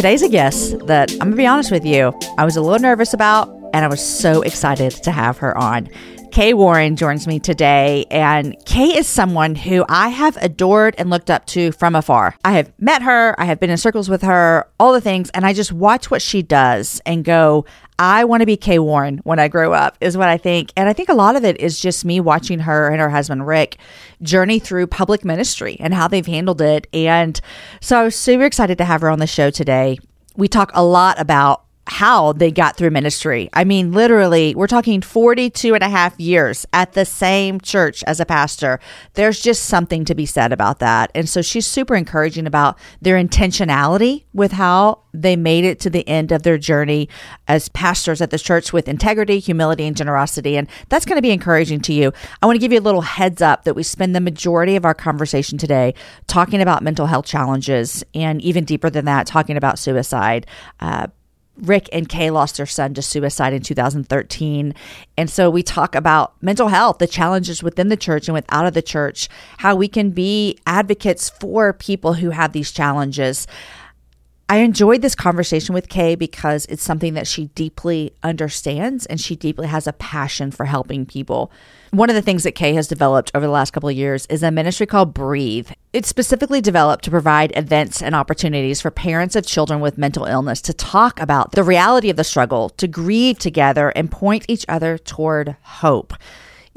Today's a guest that I'm going to be honest with you, I was a little nervous about, and I was so excited to have her on. Kay Warren joins me today, and Kay is someone who I have adored and looked up to from afar. I have met her, I have been in circles with her, all the things, and I just watch what she does and go, I want to be Kay Warren when I grow up, is what I think. And I think a lot of it is just me watching her and her husband, Rick, journey through public ministry and how they've handled it. And so I was super excited to have her on the show today. We talk a lot about how they got through ministry. I mean, literally, we're talking 42 and a half years at the same church as a pastor. There's just something to be said about that. And so she's super encouraging about their intentionality with how they made it to the end of their journey as pastors at the church with integrity, humility, and generosity. And that's going to be encouraging to you. I want to give you a little heads up that we spend the majority of our conversation today talking about mental health challenges and even deeper than that, talking about suicide. Uh, Rick and Kay lost their son to suicide in 2013. And so we talk about mental health, the challenges within the church and without of the church, how we can be advocates for people who have these challenges. I enjoyed this conversation with Kay because it's something that she deeply understands and she deeply has a passion for helping people. One of the things that Kay has developed over the last couple of years is a ministry called Breathe. It's specifically developed to provide events and opportunities for parents of children with mental illness to talk about the reality of the struggle, to grieve together, and point each other toward hope.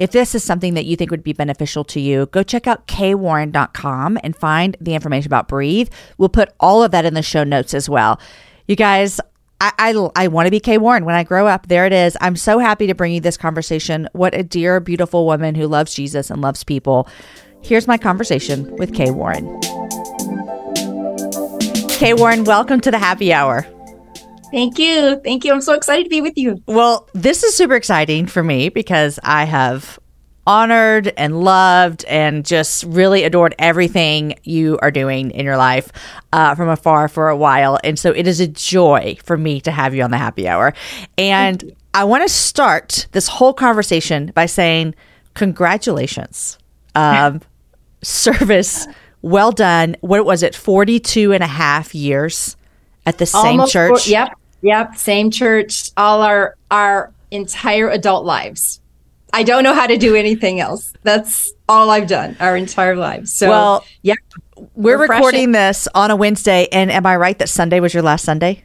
If this is something that you think would be beneficial to you, go check out kwarren.com and find the information about Breathe. We'll put all of that in the show notes as well. You guys, I, I, I want to be Kay Warren when I grow up. There it is. I'm so happy to bring you this conversation. What a dear, beautiful woman who loves Jesus and loves people. Here's my conversation with Kay Warren. Kay Warren, welcome to the happy hour. Thank you. Thank you. I'm so excited to be with you. Well, this is super exciting for me because I have honored and loved and just really adored everything you are doing in your life uh, from afar for a while. And so it is a joy for me to have you on the happy hour. And I want to start this whole conversation by saying, congratulations. Um, service, well done. What was it, 42 and a half years at the same Almost church? four- yep. Yep. Same church, all our, our entire adult lives. I don't know how to do anything else. That's all I've done our entire lives. So, Well, yeah, We're refreshing. recording this on a Wednesday. And am I right that Sunday was your last Sunday?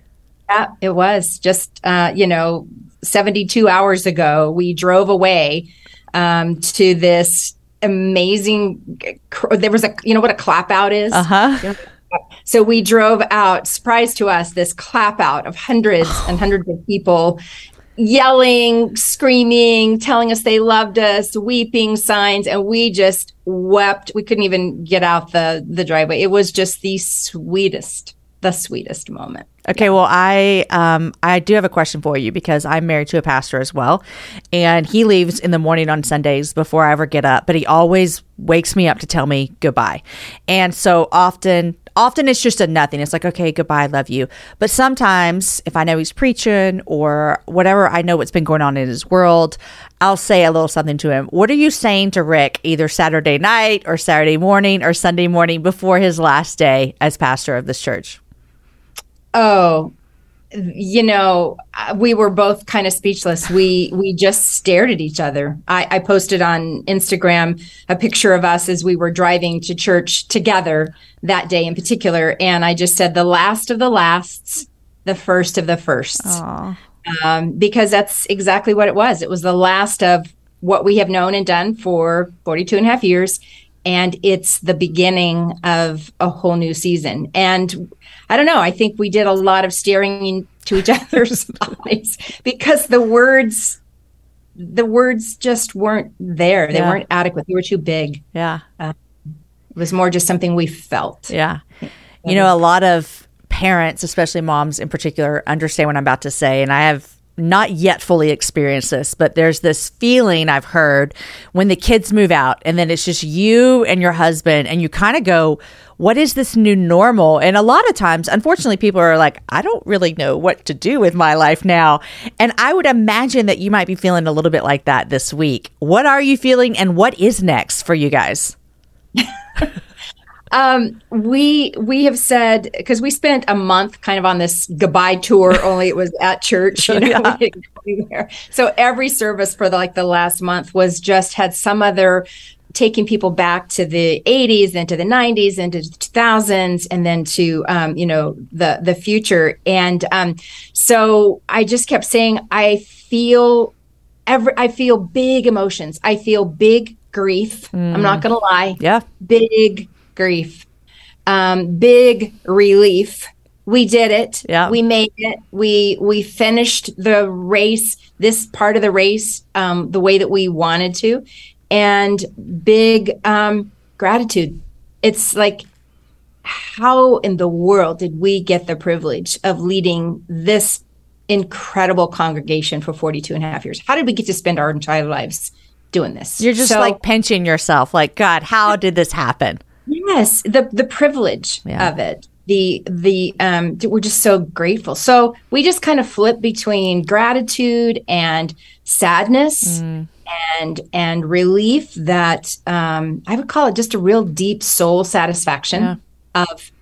Yeah, it was just uh, you know 72 hours ago. We drove away um, to this amazing. There was a you know what a clap out is. Uh huh. So we drove out. Surprise to us, this clap out of hundreds and hundreds of people yelling, screaming, telling us they loved us, weeping signs, and we just wept. We couldn't even get out the the driveway. It was just the sweetest, the sweetest moment. Okay, well, I um I do have a question for you because I'm married to a pastor as well, and he leaves in the morning on Sundays before I ever get up, but he always wakes me up to tell me goodbye, and so often. Often it's just a nothing. It's like, okay, goodbye, love you. But sometimes, if I know he's preaching or whatever, I know what's been going on in his world, I'll say a little something to him. What are you saying to Rick either Saturday night or Saturday morning or Sunday morning before his last day as pastor of this church? Oh, you know, uh, we were both kind of speechless. We we just stared at each other. I, I posted on Instagram a picture of us as we were driving to church together that day in particular, and I just said, "The last of the lasts, the first of the firsts." Um, because that's exactly what it was. It was the last of what we have known and done for 42 and a half years. And it's the beginning of a whole new season. And I don't know, I think we did a lot of staring into each other's eyes because the words the words just weren't there. They yeah. weren't adequate. They were too big. Yeah. Uh, it was more just something we felt. Yeah. You know, a lot of parents, especially moms in particular, understand what I'm about to say. And I have not yet fully experienced this, but there's this feeling I've heard when the kids move out and then it's just you and your husband and you kind of go, what is this new normal? And a lot of times, unfortunately, people are like, I don't really know what to do with my life now. And I would imagine that you might be feeling a little bit like that this week. What are you feeling and what is next for you guys? Um, we we have said because we spent a month kind of on this goodbye tour. only it was at church, you know. yeah. So every service for the, like the last month was just had some other taking people back to the 80s into the 90s into the 2000s and then to um, you know the the future and um, so i just kept saying i feel every i feel big emotions i feel big grief mm. i'm not mm. gonna lie yeah big grief, um, big relief. We did it. Yeah. We made it. We we finished the race, this part of the race, um, the way that we wanted to, and big um, gratitude. It's like, how in the world did we get the privilege of leading this incredible congregation for 42 and a half years? How did we get to spend our entire lives doing this? You're just so, like pinching yourself, like, God, how did this happen? Yes, the the privilege yeah. of it. The the um we're just so grateful. So we just kind of flip between gratitude and sadness mm. and and relief that um I would call it just a real deep soul satisfaction yeah. of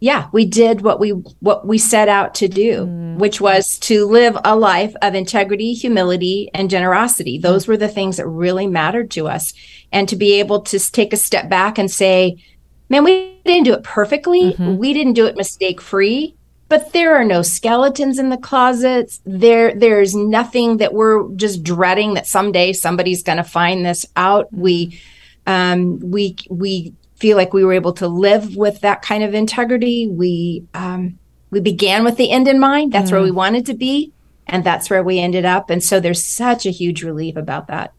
yeah, we did what we what we set out to do, mm. which was to live a life of integrity, humility, and generosity. Those mm. were the things that really mattered to us. And to be able to take a step back and say, man, we didn't do it perfectly. Mm-hmm. We didn't do it mistake free, but there are no skeletons in the closets. There there's nothing that we're just dreading that someday somebody's going to find this out. We um we we feel like we were able to live with that kind of integrity. We um, we began with the end in mind. That's mm. where we wanted to be, and that's where we ended up. And so there's such a huge relief about that.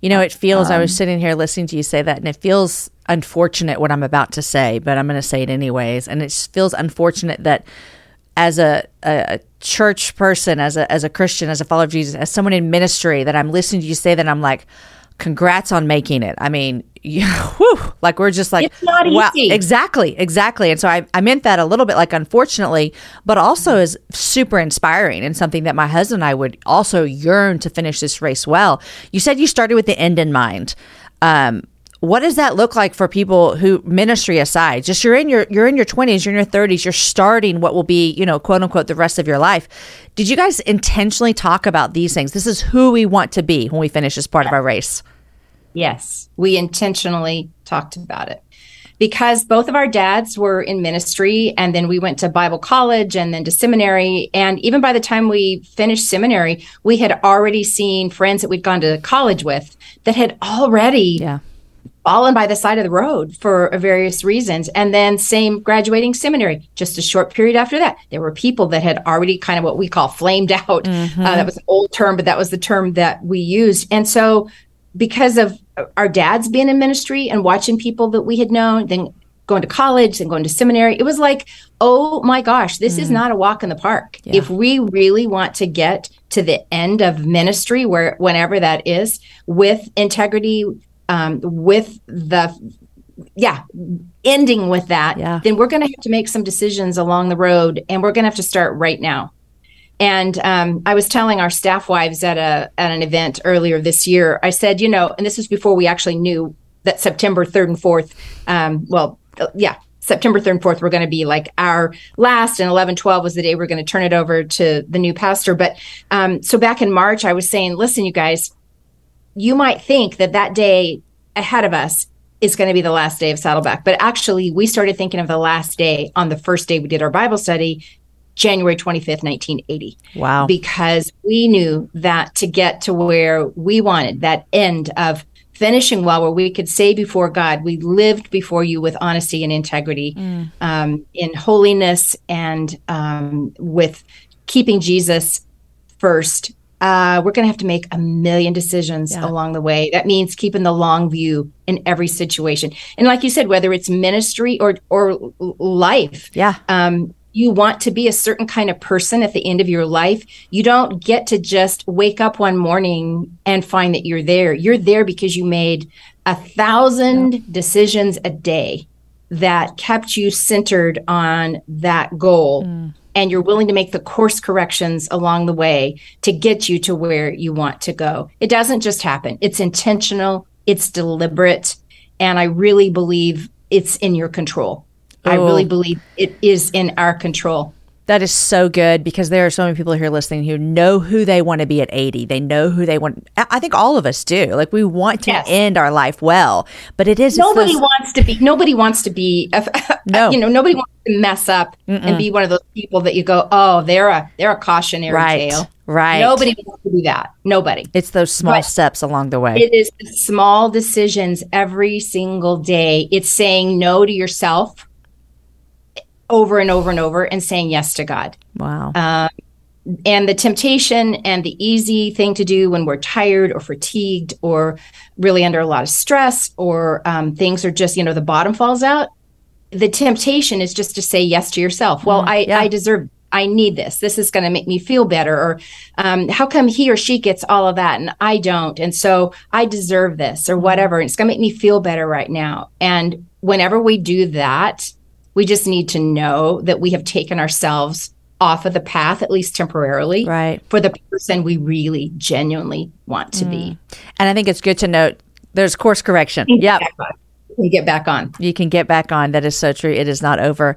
You know, it feels. Um, I was um, sitting here listening to you say that, and it feels unfortunate what I'm about to say, but I'm going to say it anyways. And it feels unfortunate that as a, a church person, as a as a Christian, as a follower of Jesus, as someone in ministry, that I'm listening to you say that, I'm like congrats on making it. I mean, yeah, whew, like we're just like, it's not wow, easy. exactly, exactly. And so I, I meant that a little bit like unfortunately, but also is super inspiring and something that my husband and I would also yearn to finish this race well. You said you started with the end in mind. Um, what does that look like for people who ministry aside just you're in your you're in your 20s you're in your 30s you're starting what will be you know quote unquote the rest of your life did you guys intentionally talk about these things this is who we want to be when we finish this part of our race yes we intentionally talked about it because both of our dads were in ministry and then we went to bible college and then to seminary and even by the time we finished seminary we had already seen friends that we'd gone to college with that had already yeah fallen by the side of the road for various reasons. And then same graduating seminary, just a short period after that, there were people that had already kind of what we call flamed out. Mm-hmm. Uh, that was an old term, but that was the term that we used. And so because of our dads being in ministry and watching people that we had known, then going to college and going to seminary, it was like, oh my gosh, this mm. is not a walk in the park. Yeah. If we really want to get to the end of ministry, where whenever that is, with integrity, um, with the yeah ending with that yeah. then we're going to have to make some decisions along the road and we're going to have to start right now and um, i was telling our staff wives at a at an event earlier this year i said you know and this was before we actually knew that september 3rd and 4th um, well yeah september 3rd and 4th were going to be like our last and 11 12 was the day we are going to turn it over to the new pastor but um, so back in march i was saying listen you guys you might think that that day ahead of us is going to be the last day of Saddleback. But actually, we started thinking of the last day on the first day we did our Bible study January 25th, 1980. Wow. Because we knew that to get to where we wanted, that end of finishing well, where we could say before God, we lived before you with honesty and integrity, mm. um, in holiness, and um, with keeping Jesus first. Uh, we're going to have to make a million decisions yeah. along the way. That means keeping the long view in every situation. And like you said, whether it's ministry or or life, yeah, um, you want to be a certain kind of person at the end of your life, you don't get to just wake up one morning and find that you're there. You're there because you made a thousand yeah. decisions a day that kept you centered on that goal. Mm. And you're willing to make the course corrections along the way to get you to where you want to go. It doesn't just happen, it's intentional, it's deliberate. And I really believe it's in your control. I really oh. believe it is in our control. That is so good because there are so many people here listening who know who they want to be at 80. They know who they want. I think all of us do. Like we want to yes. end our life well, but it is nobody those, wants to be. Nobody wants to be. Uh, no, you know, nobody wants to mess up Mm-mm. and be one of those people that you go, oh, they're a they're a cautionary right. tale. Right. Nobody wants to do that. Nobody. It's those small but steps along the way. It is small decisions every single day. It's saying no to yourself over and over and over and saying yes to God. Wow. Um, and the temptation and the easy thing to do when we're tired or fatigued or really under a lot of stress or um, things are just, you know, the bottom falls out. The temptation is just to say yes to yourself. Well, mm, I, yeah. I deserve I need this. This is going to make me feel better. Or um, how come he or she gets all of that and I don't? And so I deserve this or whatever. And it's going to make me feel better right now. And whenever we do that, we just need to know that we have taken ourselves off of the path, at least temporarily, right. for the person we really genuinely want to mm. be. And I think it's good to note there's course correction. Yeah. You can get back on. You can get back on. That is so true. It is not over.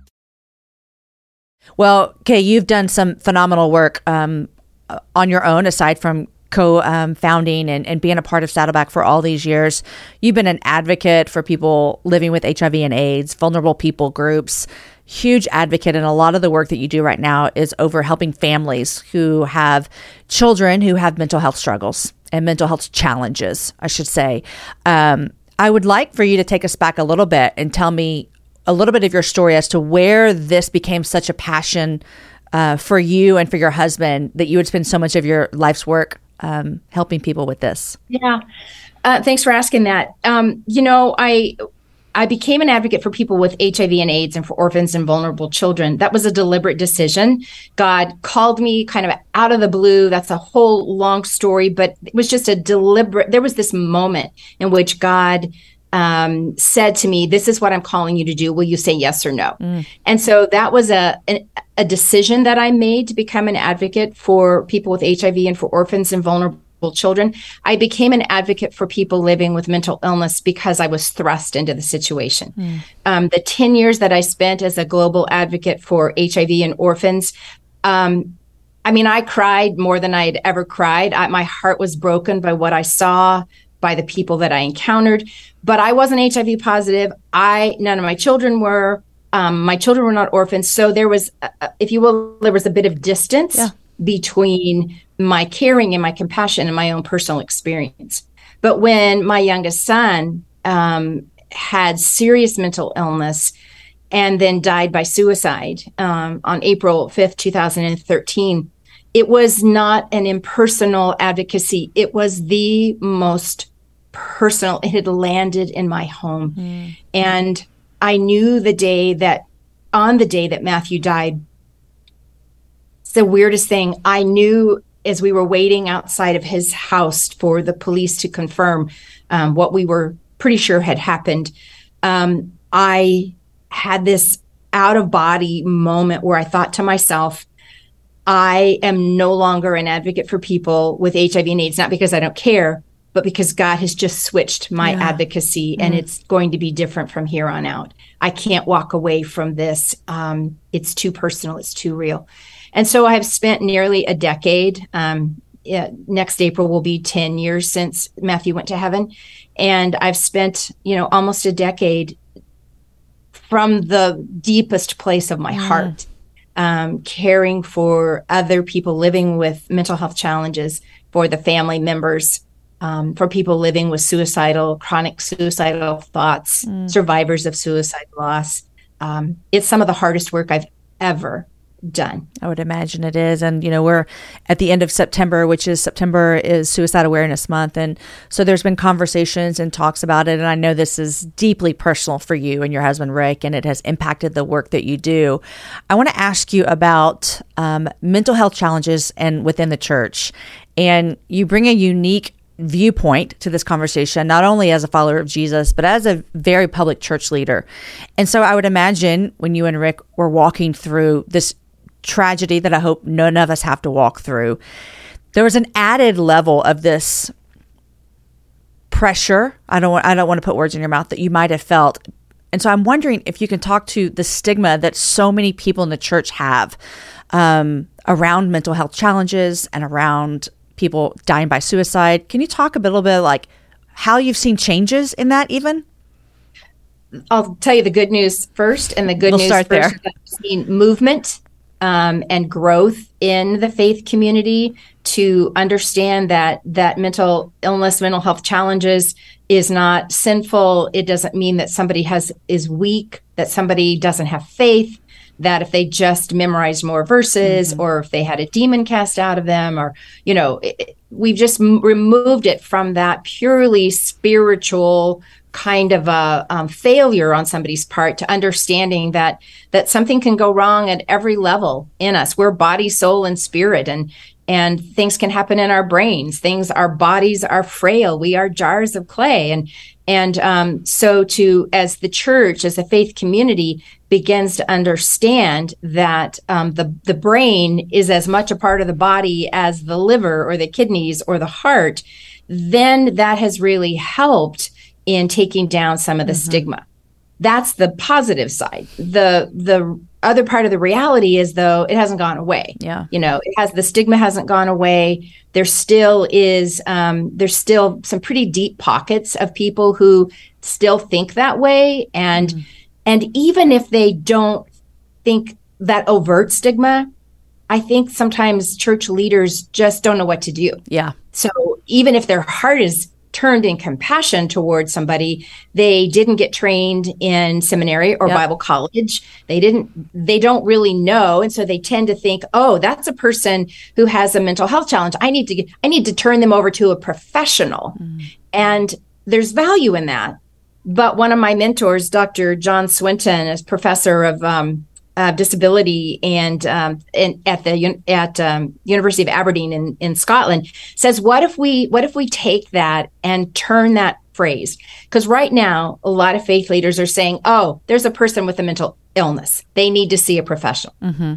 Well, Kay, you've done some phenomenal work um, on your own, aside from co um, founding and, and being a part of Saddleback for all these years. You've been an advocate for people living with HIV and AIDS, vulnerable people groups, huge advocate. And a lot of the work that you do right now is over helping families who have children who have mental health struggles and mental health challenges, I should say. Um, I would like for you to take us back a little bit and tell me a little bit of your story as to where this became such a passion uh, for you and for your husband that you would spend so much of your life's work um, helping people with this. Yeah. Uh, thanks for asking that. Um, you know, I I became an advocate for people with HIV and AIDS and for orphans and vulnerable children. That was a deliberate decision. God called me kind of out of the blue. That's a whole long story, but it was just a deliberate. There was this moment in which God um, said to me, "This is what I'm calling you to do. Will you say yes or no?" Mm. And so that was a an, a decision that I made to become an advocate for people with HIV and for orphans and vulnerable children. I became an advocate for people living with mental illness because I was thrust into the situation. Mm. Um, the 10 years that I spent as a global advocate for HIV and orphans, um, I mean, I cried more than I had ever cried. I, my heart was broken by what I saw, by the people that I encountered. But I wasn't HIV positive. I none of my children were. Um, my children were not orphans, so there was, uh, uh, if you will, there was a bit of distance yeah. between my caring and my compassion and my own personal experience. But when my youngest son um, had serious mental illness and then died by suicide um, on April 5th, 2013, it was not an impersonal advocacy. It was the most personal. It had landed in my home. Mm. And I knew the day that, on the day that Matthew died, it's the weirdest thing. I knew as we were waiting outside of his house for the police to confirm um, what we were pretty sure had happened. Um, I had this out of body moment where I thought to myself, I am no longer an advocate for people with HIV and AIDS, not because I don't care, but because God has just switched my yeah. advocacy and it's going to be different from here on out. I can't walk away from this. Um, it's too personal, it's too real. And so I have spent nearly a decade. Um, yeah, next April will be 10 years since Matthew went to heaven. And I've spent, you know, almost a decade from the deepest place of my mm. heart, um, caring for other people living with mental health challenges, for the family members um, for people living with suicidal, chronic suicidal thoughts, mm. survivors of suicide loss. Um, it's some of the hardest work I've ever done. I would imagine it is. And, you know, we're at the end of September, which is September is Suicide Awareness Month. And so there's been conversations and talks about it. And I know this is deeply personal for you and your husband, Rick, and it has impacted the work that you do. I want to ask you about um, mental health challenges and within the church. And you bring a unique viewpoint to this conversation, not only as a follower of Jesus, but as a very public church leader. And so I would imagine when you and Rick were walking through this tragedy that I hope none of us have to walk through, there was an added level of this pressure. I don't want, I don't want to put words in your mouth that you might have felt. And so I'm wondering if you can talk to the stigma that so many people in the church have um, around mental health challenges and around people dying by suicide. Can you talk a little bit like how you've seen changes in that even? I'll tell you the good news first, and the good we'll news start first there. I've seen movement um, and growth in the faith community to understand that that mental illness, mental health challenges is not sinful. It doesn't mean that somebody has is weak, that somebody doesn't have faith, that if they just memorized more verses mm-hmm. or if they had a demon cast out of them or you know, it, we've just m- removed it from that purely spiritual kind of a um, failure on somebody's part to understanding that that something can go wrong at every level in us. We're body soul and spirit and and things can happen in our brains. Things our bodies are frail. We are jars of clay. And and um, so to as the church as a faith community begins to understand that um, the the brain is as much a part of the body as the liver or the kidneys or the heart then that has really helped in taking down some of the mm-hmm. stigma. That's the positive side. The the other part of the reality is though it hasn't gone away. Yeah. You know, it has the stigma hasn't gone away. There still is um, there's still some pretty deep pockets of people who still think that way and mm. and even if they don't think that overt stigma, I think sometimes church leaders just don't know what to do. Yeah. So even if their heart is turned in compassion towards somebody they didn't get trained in seminary or yep. bible college. They didn't they don't really know. And so they tend to think oh that's a person who has a mental health challenge. I need to get, i need to turn them over to a professional. Mm. and there's value in that. But one of my mentors dr john swinton is professor of um, uh, disability and um, in, at the at um, University of Aberdeen in, in Scotland says, what if we what if we take that and turn that phrase? Because right now, a lot of faith leaders are saying, "Oh, there's a person with a mental illness; they need to see a professional." Mm-hmm.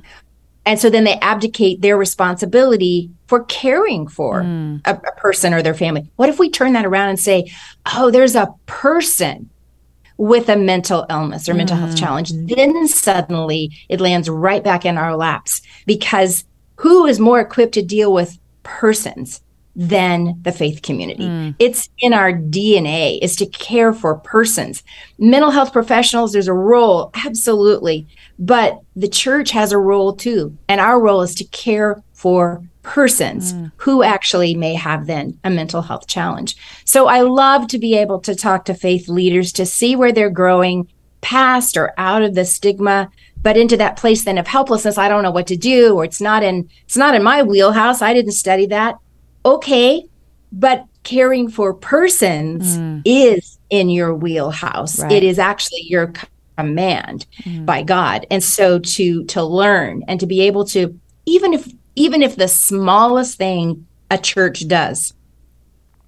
And so then they abdicate their responsibility for caring for mm. a, a person or their family. What if we turn that around and say, "Oh, there's a person with a mental illness or mental mm. health challenge, then suddenly it lands right back in our laps because who is more equipped to deal with persons than the faith community? Mm. It's in our DNA is to care for persons. Mental health professionals, there's a role, absolutely. But the church has a role too. And our role is to care for persons mm. who actually may have then a mental health challenge. So I love to be able to talk to faith leaders to see where they're growing past or out of the stigma but into that place then of helplessness i don't know what to do or it's not in it's not in my wheelhouse i didn't study that okay but caring for persons mm. is in your wheelhouse right. it is actually your command mm. by god and so to to learn and to be able to even if even if the smallest thing a church does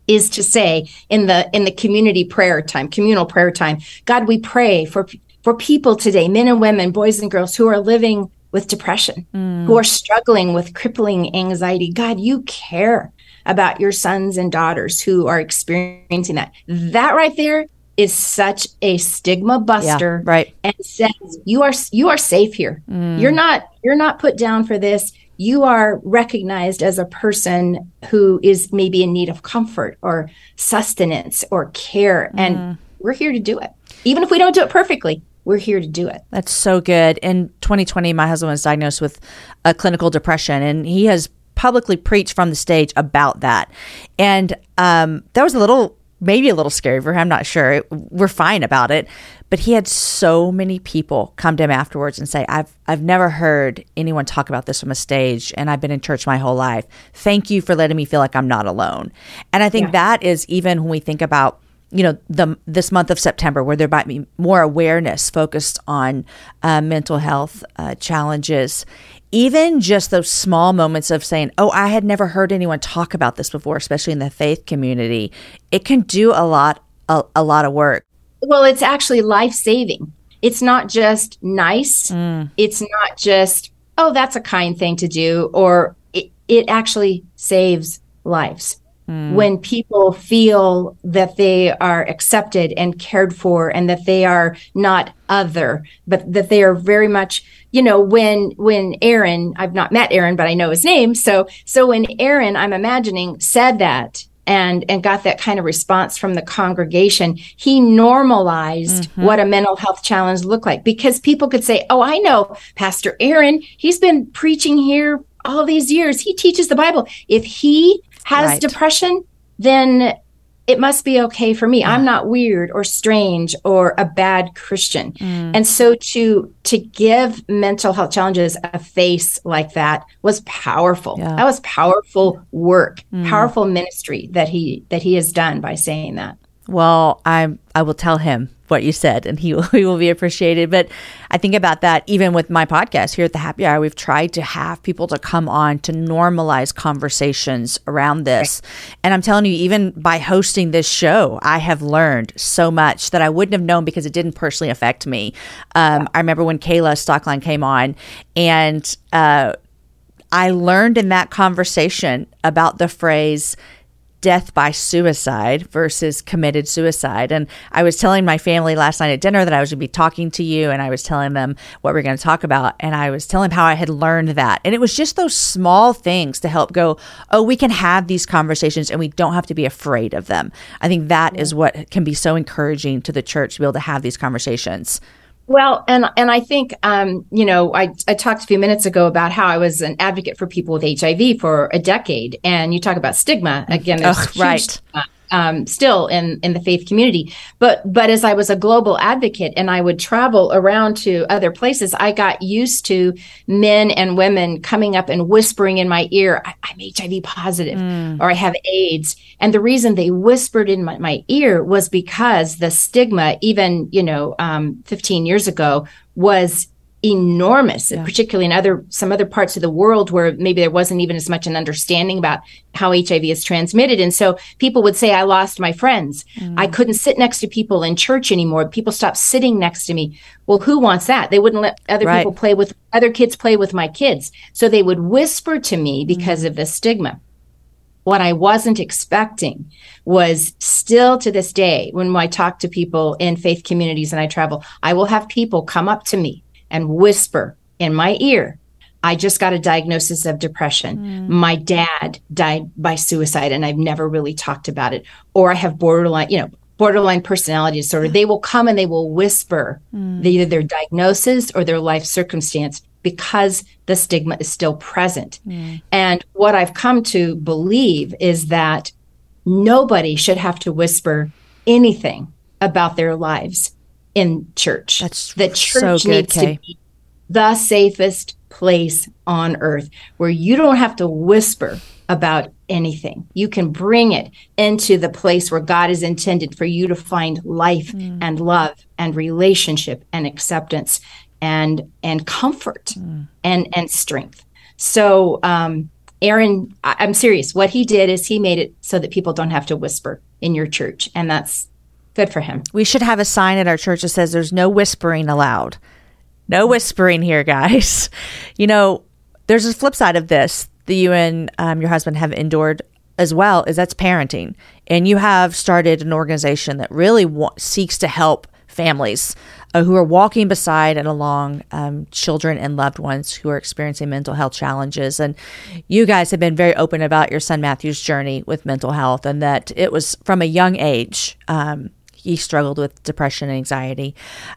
is to say in the in the community prayer time communal prayer time god we pray for for people today men and women boys and girls who are living with depression mm. who are struggling with crippling anxiety. God you care about your sons and daughters who are experiencing that. That right there is such a stigma buster yeah, right. and says you are you are safe here. Mm. you're not you're not put down for this you are recognized as a person who is maybe in need of comfort or sustenance or care. Mm. And we're here to do it. Even if we don't do it perfectly, we're here to do it. That's so good. In 2020, my husband was diagnosed with a clinical depression, and he has publicly preached from the stage about that. And um, that was a little, maybe a little scary for him. I'm not sure. We're fine about it. But he had so many people come to him afterwards and say, I've, I've never heard anyone talk about this from a stage, and I've been in church my whole life. Thank you for letting me feel like I'm not alone. And I think yeah. that is even when we think about you know the this month of September where there might be more awareness focused on uh, mental health uh, challenges even just those small moments of saying oh I had never heard anyone talk about this before especially in the faith community it can do a lot a, a lot of work well, it's actually life saving. It's not just nice. Mm. It's not just, oh, that's a kind thing to do, or it, it actually saves lives. Mm. When people feel that they are accepted and cared for and that they are not other, but that they are very much, you know, when, when Aaron, I've not met Aaron, but I know his name. So, so when Aaron, I'm imagining said that and and got that kind of response from the congregation he normalized mm-hmm. what a mental health challenge looked like because people could say oh i know pastor aaron he's been preaching here all these years he teaches the bible if he has right. depression then it must be okay for me. Yeah. I'm not weird or strange or a bad Christian. Mm. And so to to give mental health challenges a face like that was powerful. Yeah. That was powerful work, mm. powerful ministry that he that he has done by saying that. Well, I I will tell him what you said and he will, he will be appreciated. But I think about that even with my podcast here at the Happy Hour, we've tried to have people to come on to normalize conversations around this. And I'm telling you, even by hosting this show, I have learned so much that I wouldn't have known because it didn't personally affect me. Um, I remember when Kayla Stoecklein came on and, uh, I learned in that conversation about the phrase death by suicide versus committed suicide. And I was telling my family last night at dinner that I was going to be talking to you, and I was telling them what we are going to talk about. And I was telling them how I had learned that. And it was just those small things to help go, oh, we can have these conversations and we don't have to be afraid of them. I think that yeah. is what can be so encouraging to the church to be able to have these conversations. Well, and and I think um, you know I I talked a few minutes ago about how I was an advocate for people with HIV for a decade, and you talk about stigma again. Ugh, right. Stigma um, still in in the faith community. But but as I was a global advocate and I would travel around to other places, I got used to men and women coming up and whispering in my ear, "I'm HIV positive," mm. or "I have AIDS." And the reason they whispered in my, my ear was because the stigma, even you know, um, 15 years ago, was enormous, yeah. particularly in other some other parts of the world where maybe there wasn't even as much an understanding about how HIV is transmitted. And so people would say, I lost my friends. Mm. I couldn't sit next to people in church anymore. People stopped sitting next to me. Well, who wants that? They wouldn't let other right. people play with other kids play with my kids. So they would whisper to me because mm. of the stigma. What I wasn't expecting was still to this day, when I talk to people in faith communities and I travel, I will have people come up to me and whisper in my ear, I just got a diagnosis of depression. Mm. My dad died by suicide and I've never really talked about it. Or I have borderline, you know, borderline personality disorder. They will come and they will whisper mm. either their diagnosis or their life circumstance because the stigma is still present. Mm. And what I've come to believe is that nobody should have to whisper anything about their lives in church. That's the church so good, needs Kay. to be the safest place on earth where you don't have to whisper about anything. You can bring it into the place where God is intended for you to find life mm. and love and relationship and acceptance and and comfort mm. and and strength. So um Aaron, I'm serious. What he did is he made it so that people don't have to whisper in your church. And that's Good for him. We should have a sign at our church that says there's no whispering allowed. No whispering here, guys. You know, there's a flip side of this that you and um, your husband have endured as well, is that's parenting. And you have started an organization that really wa- seeks to help families uh, who are walking beside and along um, children and loved ones who are experiencing mental health challenges. And you guys have been very open about your son Matthew's journey with mental health and that it was from a young age. Um, he struggled with depression and anxiety.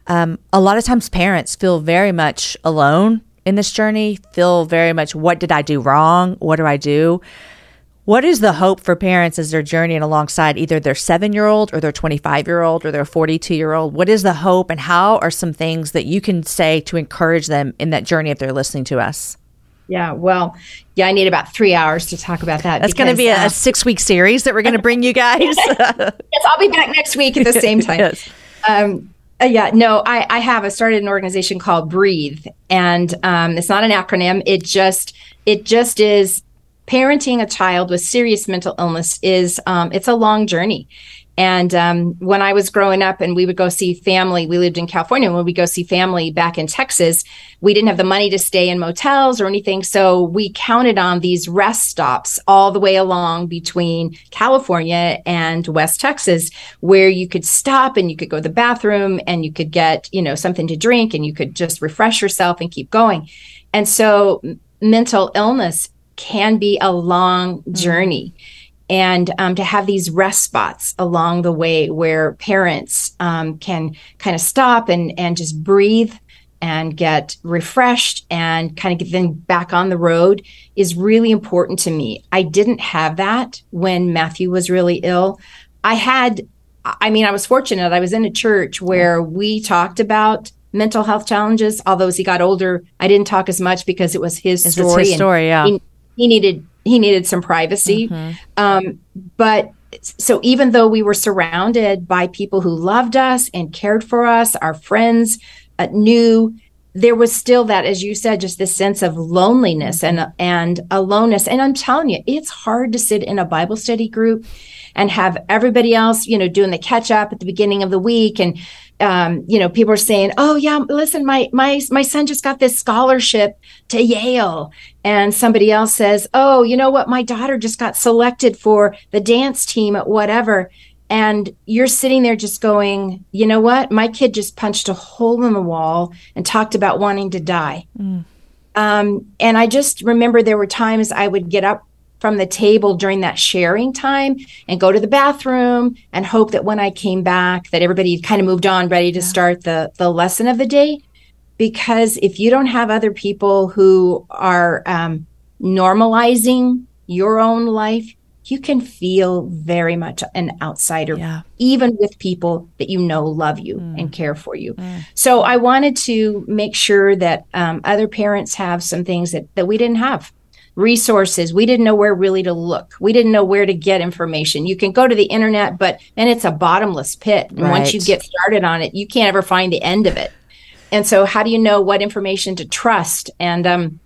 Um, a lot of times, parents feel very much alone in this journey, feel very much, what did I do wrong? What do I do? What is the hope for parents as they're journeying alongside either their seven year old or their 25 year old or their 42 year old? What is the hope, and how are some things that you can say to encourage them in that journey if they're listening to us? Yeah, well, yeah, I need about three hours to talk about that. That's going to be a, uh, a six week series that we're going to bring you guys. yes, I'll be back next week at the same time. yes. Um, uh, yeah, no, I, I have. I started an organization called Breathe, and um, it's not an acronym. It just it just is parenting a child with serious mental illness is um, it's a long journey and um, when I was growing up and we would go see family, we lived in California. When we go see family back in Texas, we didn't have the money to stay in motels or anything. So we counted on these rest stops all the way along between California and West Texas, where you could stop and you could go to the bathroom and you could get, you know, something to drink and you could just refresh yourself and keep going. And so mental illness can be a long journey. Mm-hmm and um, to have these rest spots along the way where parents um, can kind of stop and and just breathe and get refreshed and kind of get them back on the road is really important to me. I didn't have that when Matthew was really ill. I had, I mean, I was fortunate. I was in a church where we talked about mental health challenges. Although as he got older, I didn't talk as much because it was his story. his and story, yeah. He, he needed he needed some privacy. Mm-hmm. Um, but so even though we were surrounded by people who loved us and cared for us, our friends uh, knew there was still that, as you said, just this sense of loneliness and and aloneness. And I'm telling you, it's hard to sit in a Bible study group and have everybody else, you know, doing the catch up at the beginning of the week and um, you know, people are saying, "Oh yeah, listen, my my my son just got this scholarship to Yale," and somebody else says, "Oh, you know what? My daughter just got selected for the dance team at whatever." And you're sitting there just going, "You know what? My kid just punched a hole in the wall and talked about wanting to die." Um, and I just remember there were times I would get up from the table during that sharing time and go to the bathroom and hope that when I came back that everybody kind of moved on ready to start the the lesson of the day. Because if you don't have other people who are um, normalizing your own life you can feel very much an outsider Yeah. even with people that you know love you and care for you. So i wanted to make sure that um, other parents have some things that, that we didn't have resources. We didn't know where really to look. We didn't know where to get information. You can go to the internet but and it's a bottomless pit. And once you get started on it you can't ever find the end of it. And so how do you know what information to trust? And um,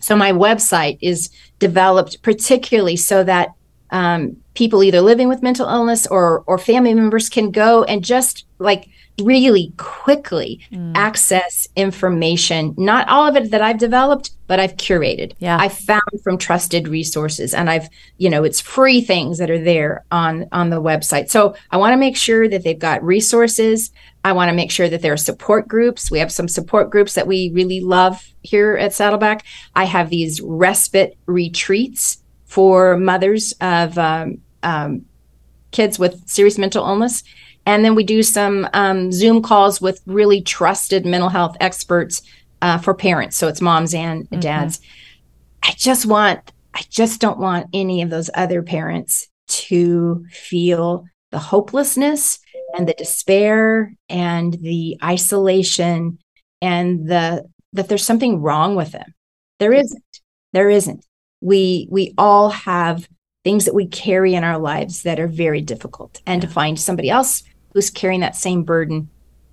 so my website is developed particularly so that um, people either living with mental illness or or family members can go and just like really quickly access information. Not all of it that I've developed, but I've curated. Yeah. I've found from trusted resources, and I've you know it's free things that are there on on the website. So I want to make sure that they've got resources. I want to make sure that there are support groups. We have some support groups that we really love here at Saddleback. I have these respite retreats for mothers of um, um, kids with serious mental illness. And then we do some um, Zoom calls with really trusted mental health experts uh, for parents. So it's moms and dads. I just want, I just don't want any of those other parents to feel the hopelessness and the despair and the isolation and the that there's something wrong with them. There isn't. There isn't. We we all have things that we carry in our lives that are very difficult, and to find somebody else who's carrying that same burden,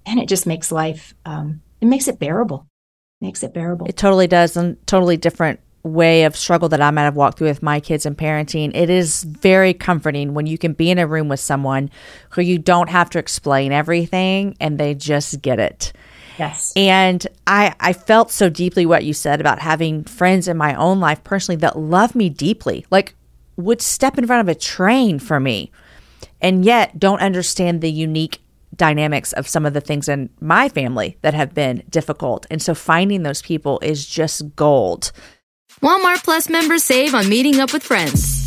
and it just makes life um, it makes it bearable. Makes it bearable. It totally does, and totally different way of struggle that I might have walked through with my kids and parenting. It is very comforting when you can be in a room with someone who you don't have to explain everything and they just get it. yes. And I, I felt so deeply what you said about having friends in my own life personally that love me deeply, like would step in front of a train for me, and yet don't understand the unique dynamics of some of the things in my family that have been difficult. And so finding those people is just gold. Walmart Plus members save on meeting up with friends.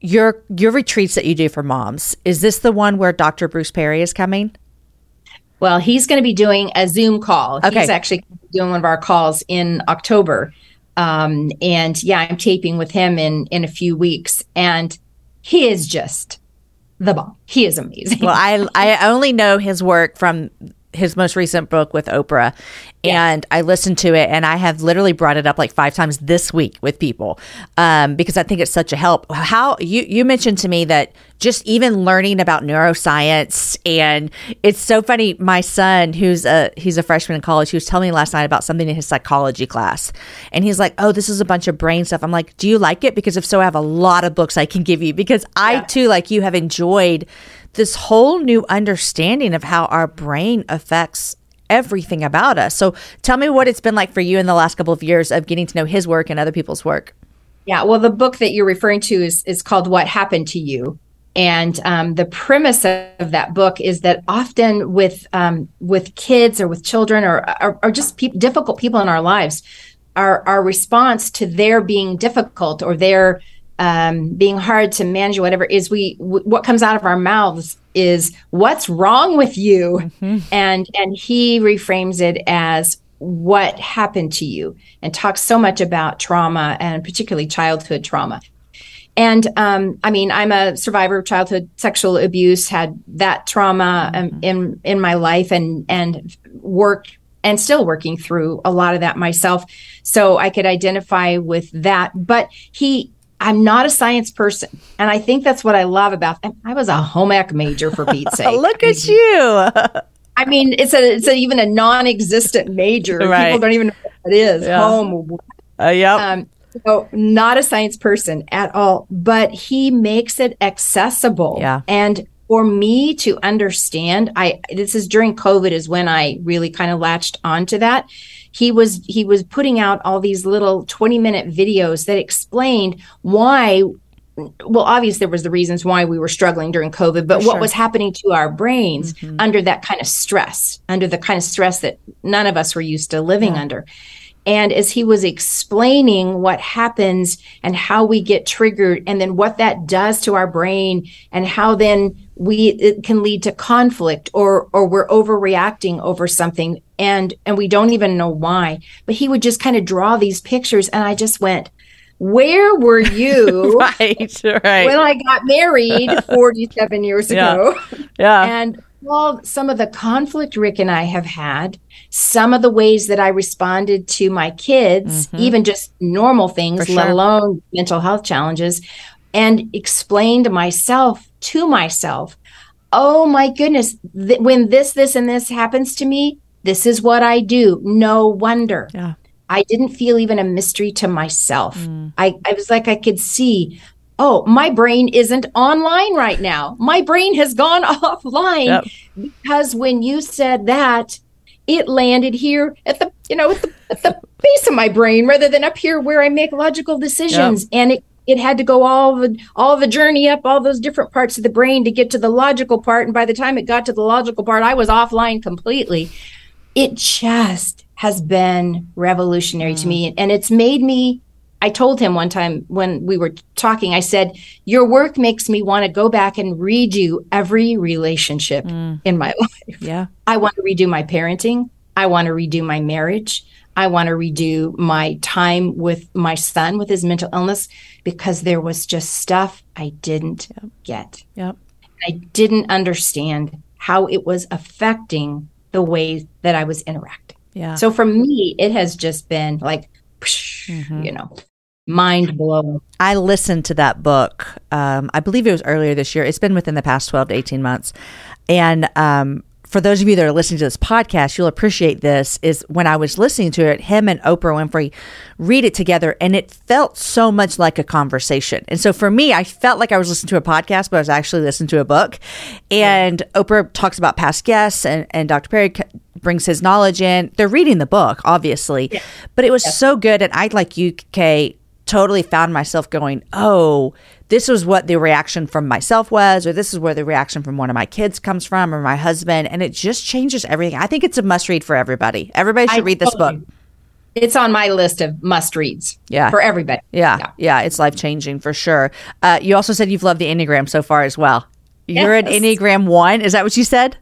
Your your retreats that you do for moms, is this the one where Dr. Bruce Perry is coming? Well, he's going to be doing a Zoom call. Okay. He's actually doing one of our calls in October. Um, and yeah, I'm taping with him in in a few weeks. And he is just the bomb. He is amazing. Well, I I only know his work from his most recent book with Oprah, and I listened to it, and I have literally brought it up like five times this week with people um, because I think it's such a help. How you you mentioned to me that just even learning about neuroscience, and it's so funny. My son, who's a he's a freshman in college, he was telling me last night about something in his psychology class, and he's like, "Oh, this is a bunch of brain stuff." I'm like, "Do you like it?" Because if so, I have a lot of books I can give you because I too, like you, have enjoyed this whole new understanding of how our brain affects everything about us. So tell me what it's been like for you in the last couple of years of getting to know his work and other people's work. Yeah, well, the book that you're referring to is is called "What Happened to You," and um, the premise of that book is that often with um, with kids or with children or or, or just pe- difficult people in our lives, our our response to their being difficult or their um, being hard to manage, whatever, is we w- what comes out of our mouths is what's wrong with you, mm-hmm. and and he reframes it as what happened to you, and talks so much about trauma and particularly childhood trauma. And um, I mean, I'm a survivor of childhood sexual abuse, had that trauma um, mm-hmm. in in my life, and and worked and still working through a lot of that myself so i could identify with that but he I'm not a science person. And I think that's what I love about them. I was a home ec major for Pete's sake. Look at you. I mean, it's a it's a, even a non-existent major. Right. People don't even know what it is. Yeah. Home. Uh, yeah. Um, so not a science person at all, but he makes it accessible. Yeah. And for me to understand, I this is during COVID is when I really kind of latched onto that he was he was putting out all these little 20 minute videos that explained why well obviously there was the reasons why we were struggling during covid but what was happening to our brains mm-hmm. under that kind of stress under the kind of stress that none of us were used to living yeah. under and as he was explaining what happens and how we get triggered and then what that does to our brain and how then we it can lead to conflict or or we're overreacting over something and and we don't even know why. But he would just kind of draw these pictures and i just went where were you right right. when i got married 47 years ago? Yeah, yeah. and well some of the conflict rick and i have had some of the ways that i responded to my kids mm-hmm. even just normal things sure. let alone mental health challenges and explained myself to myself, oh my goodness, th- when this, this, and this happens to me, this is what I do. No wonder. Yeah. I didn't feel even a mystery to myself. Mm. I, I was like, I could see, oh, my brain isn't online right now. My brain has gone offline yep. because when you said that, it landed here at the, you know, at the, at the base of my brain rather than up here where I make logical decisions. Yep. And it it had to go all the all the journey up all those different parts of the brain to get to the logical part and by the time it got to the logical part i was offline completely it just has been revolutionary mm. to me and it's made me i told him one time when we were talking i said your work makes me want to go back and redo every relationship mm. in my life yeah i want to redo my parenting i want to redo my marriage I want to redo my time with my son with his mental illness because there was just stuff I didn't yep. get. Yep. I didn't understand how it was affecting the way that I was interacting. Yeah. So for me, it has just been like, mm-hmm. you know, mind blowing. I listened to that book. Um, I believe it was earlier this year. It's been within the past 12 to 18 months. And um, for those of you that are listening to this podcast, you'll appreciate this. Is when I was listening to it, him and Oprah Winfrey read it together, and it felt so much like a conversation. And so for me, I felt like I was listening to a podcast, but I was actually listening to a book. And yeah. Oprah talks about past guests, and, and Dr. Perry brings his knowledge in. They're reading the book, obviously, yeah. but it was yeah. so good. And I, like you, Kay, totally found myself going, oh, this was what the reaction from myself was, or this is where the reaction from one of my kids comes from, or my husband. And it just changes everything. I think it's a must read for everybody. Everybody should I read this book. It's on my list of must reads. Yeah. For everybody. Yeah. Yeah. yeah it's life changing for sure. Uh, you also said you've loved the Enneagram so far as well. You're yes. an Enneagram one. Is that what you said?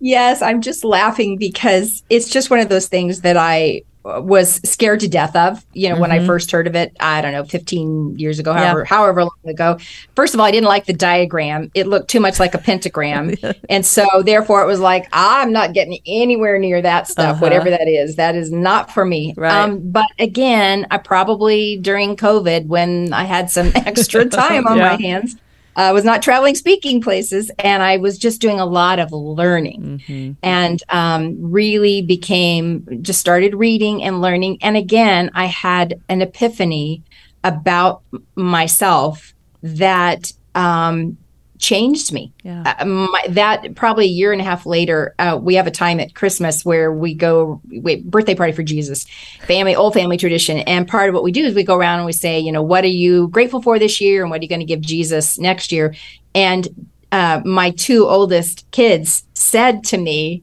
Yes. I'm just laughing because it's just one of those things that I was scared to death of. You know, mm-hmm. when I mm-hmm. first heard of it, I don't know, 15 years ago, however, yeah. however long ago. First of all, I didn't like the diagram. It looked too much like a pentagram. and so therefore it was like, I'm not getting anywhere near that stuff, uh-huh. whatever that is. That is not for me. Right. Um, but again, I probably during COVID when I had some extra time on yeah. my hands, I was not traveling speaking places and I was just doing a lot of learning mm-hmm. and um, really became just started reading and learning. And again, I had an epiphany about myself that um, changed me. Yeah. Uh, my, that probably a year and a half later, uh, we have a time at Christmas where we go wait, birthday party for Jesus, family, old family tradition. And part of what we do is we go around and we say, you know, what are you grateful for this year, and what are you going to give Jesus next year? And uh, my two oldest kids said to me,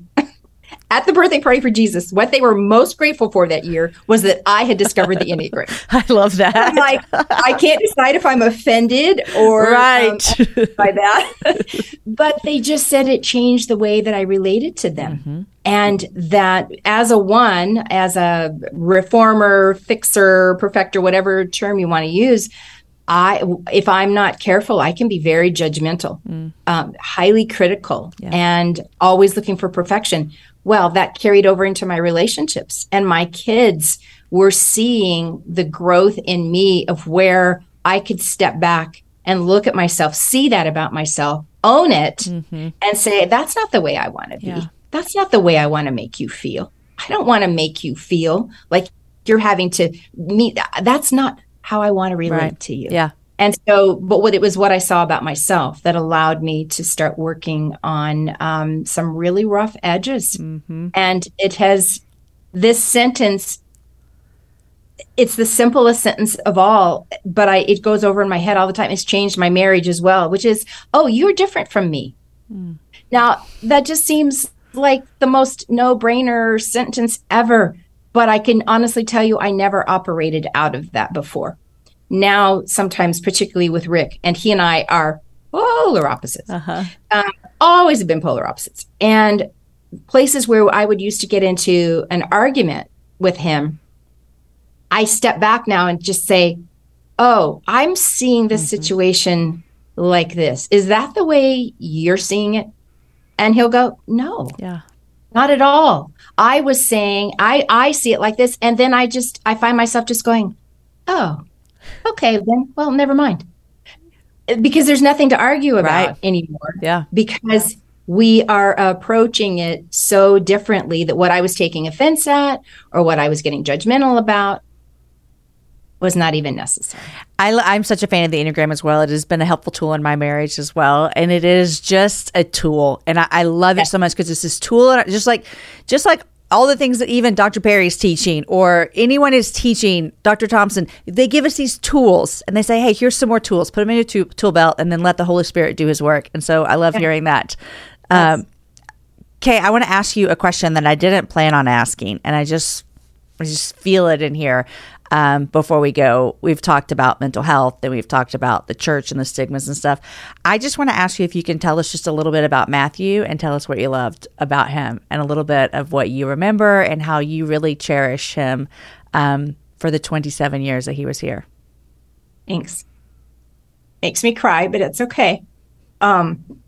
at the birthday party for Jesus, what they were most grateful for that year was that I had discovered the Enneagram. I love that. I'm like, I can't decide if I'm offended or um, right um, by that, but they just said it changed the way that I related to them. Mm-hmm. And that as a one, as a reformer, fixer, perfecter, whatever term you want to use, I, if I'm not careful, I can be very judgmental, mm. um, highly critical, yeah. and always looking for perfection. Well, that carried over into my relationships, and my kids were seeing the growth in me of where I could step back and look at myself, see that about myself, own it, mm-hmm. and say, that's not the way I want to be. Yeah. That's not the way I want to make you feel. I don't want to make you feel like you're having to meet. That's not how I want to relate right. to you. Yeah. And so, but what it was what I saw about myself that allowed me to start working on um, some really rough edges. Mm-hmm. And it has this sentence. It's the simplest sentence of all, but I it goes over in my head all the time. It's changed my marriage as well, which is, "Oh, you're different from me." Mm. Now that just seems like the most no brainer sentence ever but I can honestly tell you, I never operated out of that before. Now, sometimes, particularly with Rick, and he and I are polar opposites. Uh-huh. Um, always have been polar opposites. And places where I would used to get into an argument with him, I step back now and just say, Oh, I'm seeing this mm-hmm. situation like this. Is that the way you're seeing it? And he'll go, No. Yeah. Not at all. I was saying I I see it like this, and then I just I find myself just going, oh, okay, then well, never mind, because there's nothing to argue about right. anymore. Yeah, because we are approaching it so differently that what I was taking offense at or what I was getting judgmental about was not even necessary. I, am such a fan of the Enneagram as well. It has been a helpful tool in my marriage as well, and it is just a tool, and I, I love it so much because it's this tool, just like, just like all the things that even Dr. Perry is teaching or anyone is teaching, Dr. Thompson, they give us these tools and they say, hey, here's some more tools. Put them in your tool, tool belt and then let the Holy Spirit do his work. And so I love yeah. hearing that. Um, okay, I want to ask you a question that I didn't plan on asking, and I just, I just feel it in here um, before we go, we've talked about mental health and we've talked about the church and the stigmas and stuff. I just want to ask you if you can tell us just a little bit about Matthew and tell us what you loved about him and a little bit of what you remember and how you really cherish him um, for the 27 years that he was here. Thanks. Makes me cry, but it's okay. Um,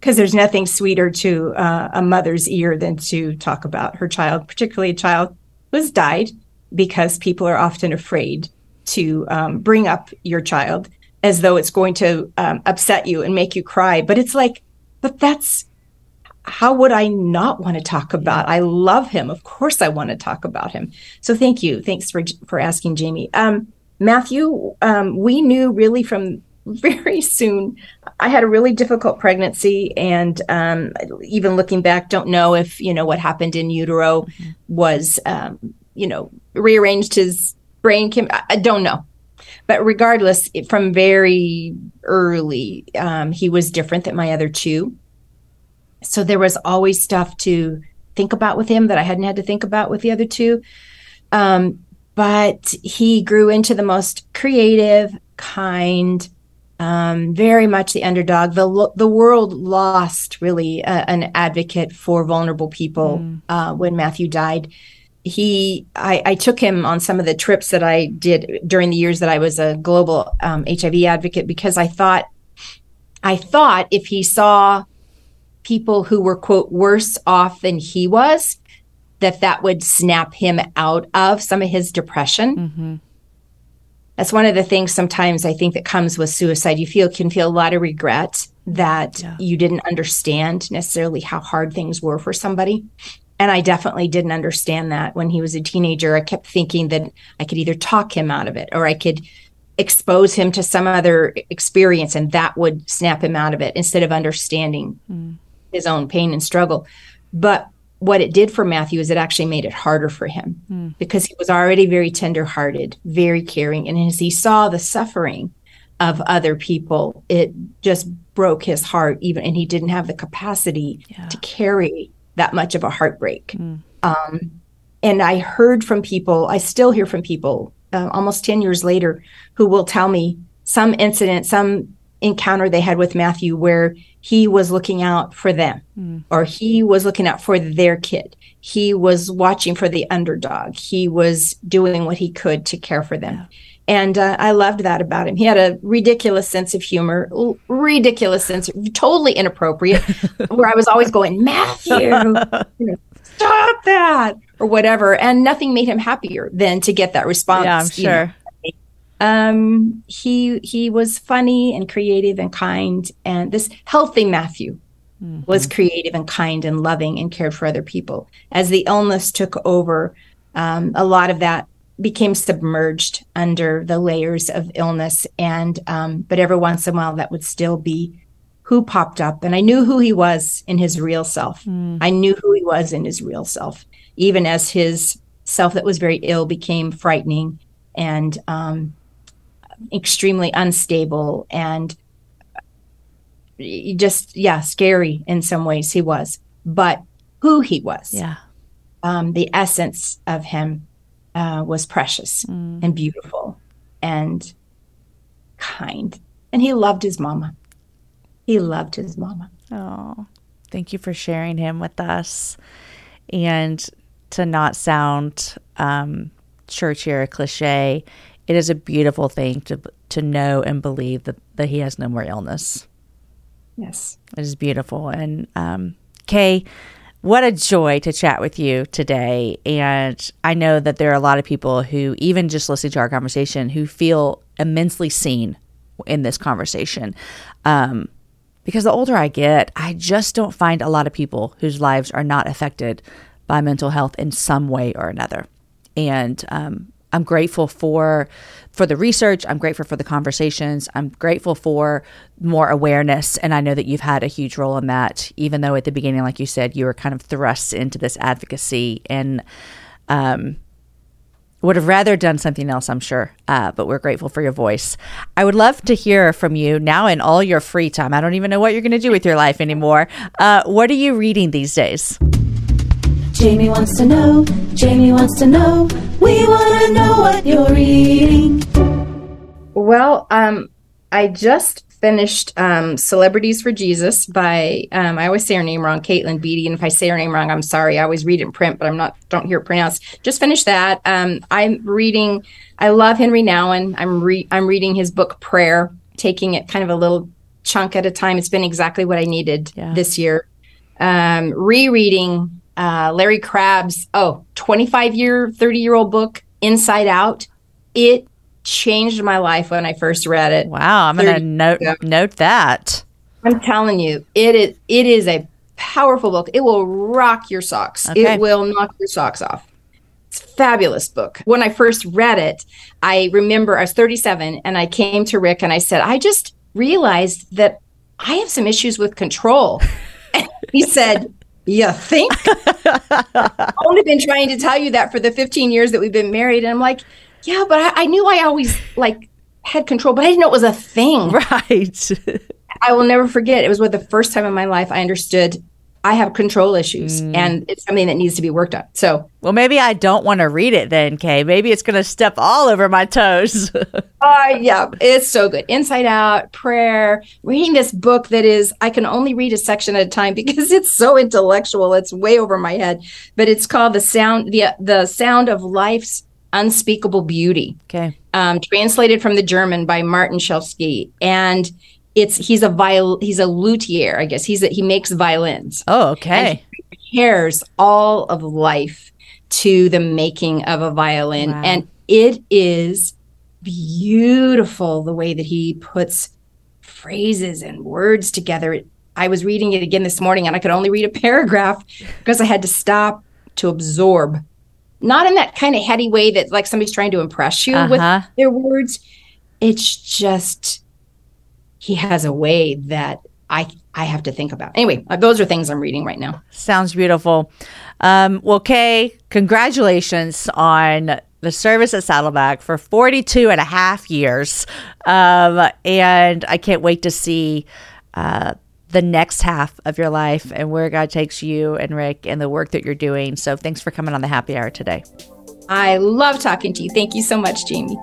because there's nothing sweeter to uh, a mother's ear than to talk about her child, particularly a child who has died because people are often afraid to um, bring up your child as though it's going to um, upset you and make you cry. But it's like, but that's how would I not want to talk about? I love him. Of course, I want to talk about him. So thank you. Thanks for for asking, Jamie. Um, Matthew, um, we knew really from very soon. I had a really difficult pregnancy, and um, even looking back, don't know if you know what happened in utero was um, you know, rearranged his brain. Chem- I don't know. But regardless, from very early, um, he was different than my other two. So there was always stuff to think about with him that I hadn't had to think about with the other two. Um, but he grew into the most creative, kind, um, very much the underdog. The the world lost really uh, an advocate for vulnerable people mm. uh, when Matthew died, he I, I, took him on some of the trips that I did during the years that I was a global um, HIV advocate because I thought I thought if he saw people who were quote worse off than he was that that would snap him out of some of his depression. Mm-hmm. That's one of the things sometimes I think that comes with suicide. You feel can feel a lot of regret that yeah. you didn't understand necessarily how hard things were for somebody. And I definitely didn't understand that when he was a teenager. I kept thinking that I could either talk him out of it or I could expose him to some other experience and that would snap him out of it instead of understanding mm. his own pain and struggle. But what it did for Matthew is it actually made it harder for him mm. because he was already very tenderhearted, very caring. And as he saw the suffering of other people, it just broke his heart, even, and he didn't have the capacity yeah. to carry that much of a heartbreak. Mm. Um, and I heard from people, I still hear from people uh, almost 10 years later who will tell me some incident, some encounter they had with Matthew where he was looking out for them mm. or he was looking out for their kid. He was watching for the underdog. He was doing what he could to care for them. Yeah. And uh, I loved that about him. He had a ridiculous sense of humor, ridiculous sense, totally inappropriate, where I was always going, Matthew, you know, stop that, or whatever. And nothing made him happier than to get that response. Yeah, I'm sure. Know. Um, he he was funny and creative and kind, and this healthy Matthew mm-hmm. was creative and kind and loving and cared for other people. As the illness took over, um, a lot of that became submerged under the layers of illness. And um, but every once in a while that would still be who popped up. And i knew who he was in his real self. Mm. i knew who he was in his real self even as his self that was very ill became frightening and um, extremely unstable and just yeah scary in some ways he was. But who he was. Yeah. Um, the essence of him uh, was precious mm. and beautiful and kind. And he loved his mama. He loved his mama. Oh, thank you for sharing him with us. And to not sound um, churchy or cliche, it is a beautiful thing to to know and believe that, that he has no more illness. Yes. It is beautiful. And um, Kay, what a joy to chat with you today. And I know that there are a lot of people who, even just listening to our conversation, who feel immensely seen in this conversation. Um, because the older I get, I just don't find a lot of people whose lives are not affected by mental health in some way or another. And um, I'm grateful for for the research. I'm grateful for the conversations. I'm grateful for more awareness, and I know that you've had a huge role in that. Even though at the beginning, like you said, you were kind of thrust into this advocacy, and um, would have rather done something else, I'm sure. Uh, but we're grateful for your voice. I would love to hear from you now in all your free time. I don't even know what you're going to do with your life anymore. Uh, what are you reading these days? Jamie wants to know, Jamie wants to know, we want to know what you're reading. Well, um, I just finished um, Celebrities for Jesus by, um, I always say her name wrong, Katelyn Beaty. And if I say her name wrong, I'm sorry. I always read it in print, but I'm not, don't hear it pronounced. Just finished that. Um, I'm reading, I love Henri Nouwen. I'm, re- I'm reading his book, Prayer, taking it kind of a little chunk at a time. It's been exactly what I needed yeah. this year. Um, rereading uh, Larry Crabb's, oh, 25 year, 30 year old book, Inside Out. It changed my life when I first read it. Wow. I'm going to note, note that. I'm telling you, it is, it is a powerful book. It will rock your socks. Okay. It will knock your socks off. It's a fabulous book. When I first read it, I remember I was 37 and I came to Rick and I said, I just realized that I have some issues with control. he said, you think? I've only been trying to tell you that for the 15 years that we've been married. And I'm like, yeah, but I, I knew I always like had control, but I didn't know it was a thing. Right. I will never forget. It was one the first time in my life I understood I have control issues Mm. and it's something that needs to be worked on. So, Well, maybe I don't want to read it then, Kay. Maybe it's going to step all over my toes. uh, yeah, it's so good. Inside Out, prayer, reading this book that is, I can only read a section at a time because it's so intellectual. It's way over my head, but it's called The Sound, the, the Sound of Life's Unspeakable Beauty. okay. um, translated from the German by Martin Schleske, and it's he's a viol he's a luthier, I guess. He's a, he makes violins. Oh, okay. Compares all of life to the making of a violin, Wow. and it is beautiful the way that he puts phrases and words together. I was reading it again this morning, and I could only read a paragraph because I had to stop to absorb. Not in that kind of heady way that like somebody's trying to impress you with Uh-huh. their words. It's just he has a way that I I have to think about. Anyway, those are things I'm reading right now. Sounds beautiful. Um, well, Kay, congratulations on the service at Saddleback for 42 and a half years. Um, and I can't wait to see uh, the next half of your life and where God takes you and Rick and the work that you're doing. So thanks for coming on the happy hour today. I love talking to you. Thank you so much, Jamie.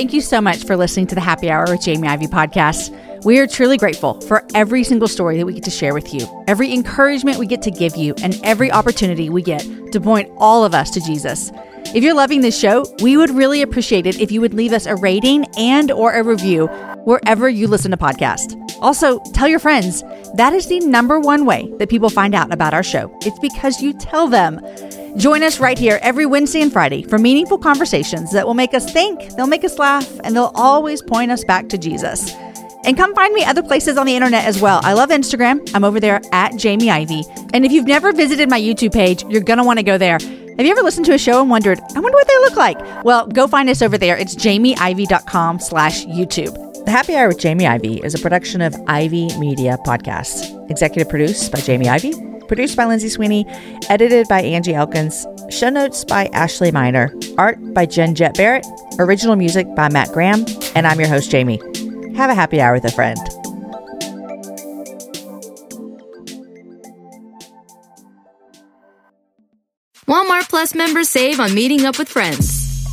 Thank you so much for listening to the Happy Hour with Jamie Ivey podcast. We are truly grateful for every single story that we get to share with you, every encouragement we get to give you, and every opportunity we get to point all of us to Jesus. If you're loving this show, we would really appreciate it if you would leave us a rating and or a review wherever you listen to podcasts. Also, tell your friends. That is the number one way that people find out about our show. It's because you tell them. Join us right here every Wednesday and Friday for meaningful conversations that will make us think, they'll make us laugh, and they'll always point us back to Jesus. And come find me other places on the internet as well. I love Instagram. I'm over there at Jamie Ivey. And if you've never visited my YouTube page, you're going to want to go there. Have you ever listened to a show and wondered, I wonder what they look like? Well, go find us over there. It's jamieivey.com slash YouTube. The Happy Hour with Jamie Ivey is a production of Ivey Media Podcasts. Executive produced by Jamie Ivey, produced by Lindsay Sweeney, edited by Angie Elkins, show notes by Ashley Miner, art by Jen Jet Barrett, original music by Matt Graham, and I'm your host, Jamie. Have a happy hour with a friend. Walmart Plus members save on meeting up with friends.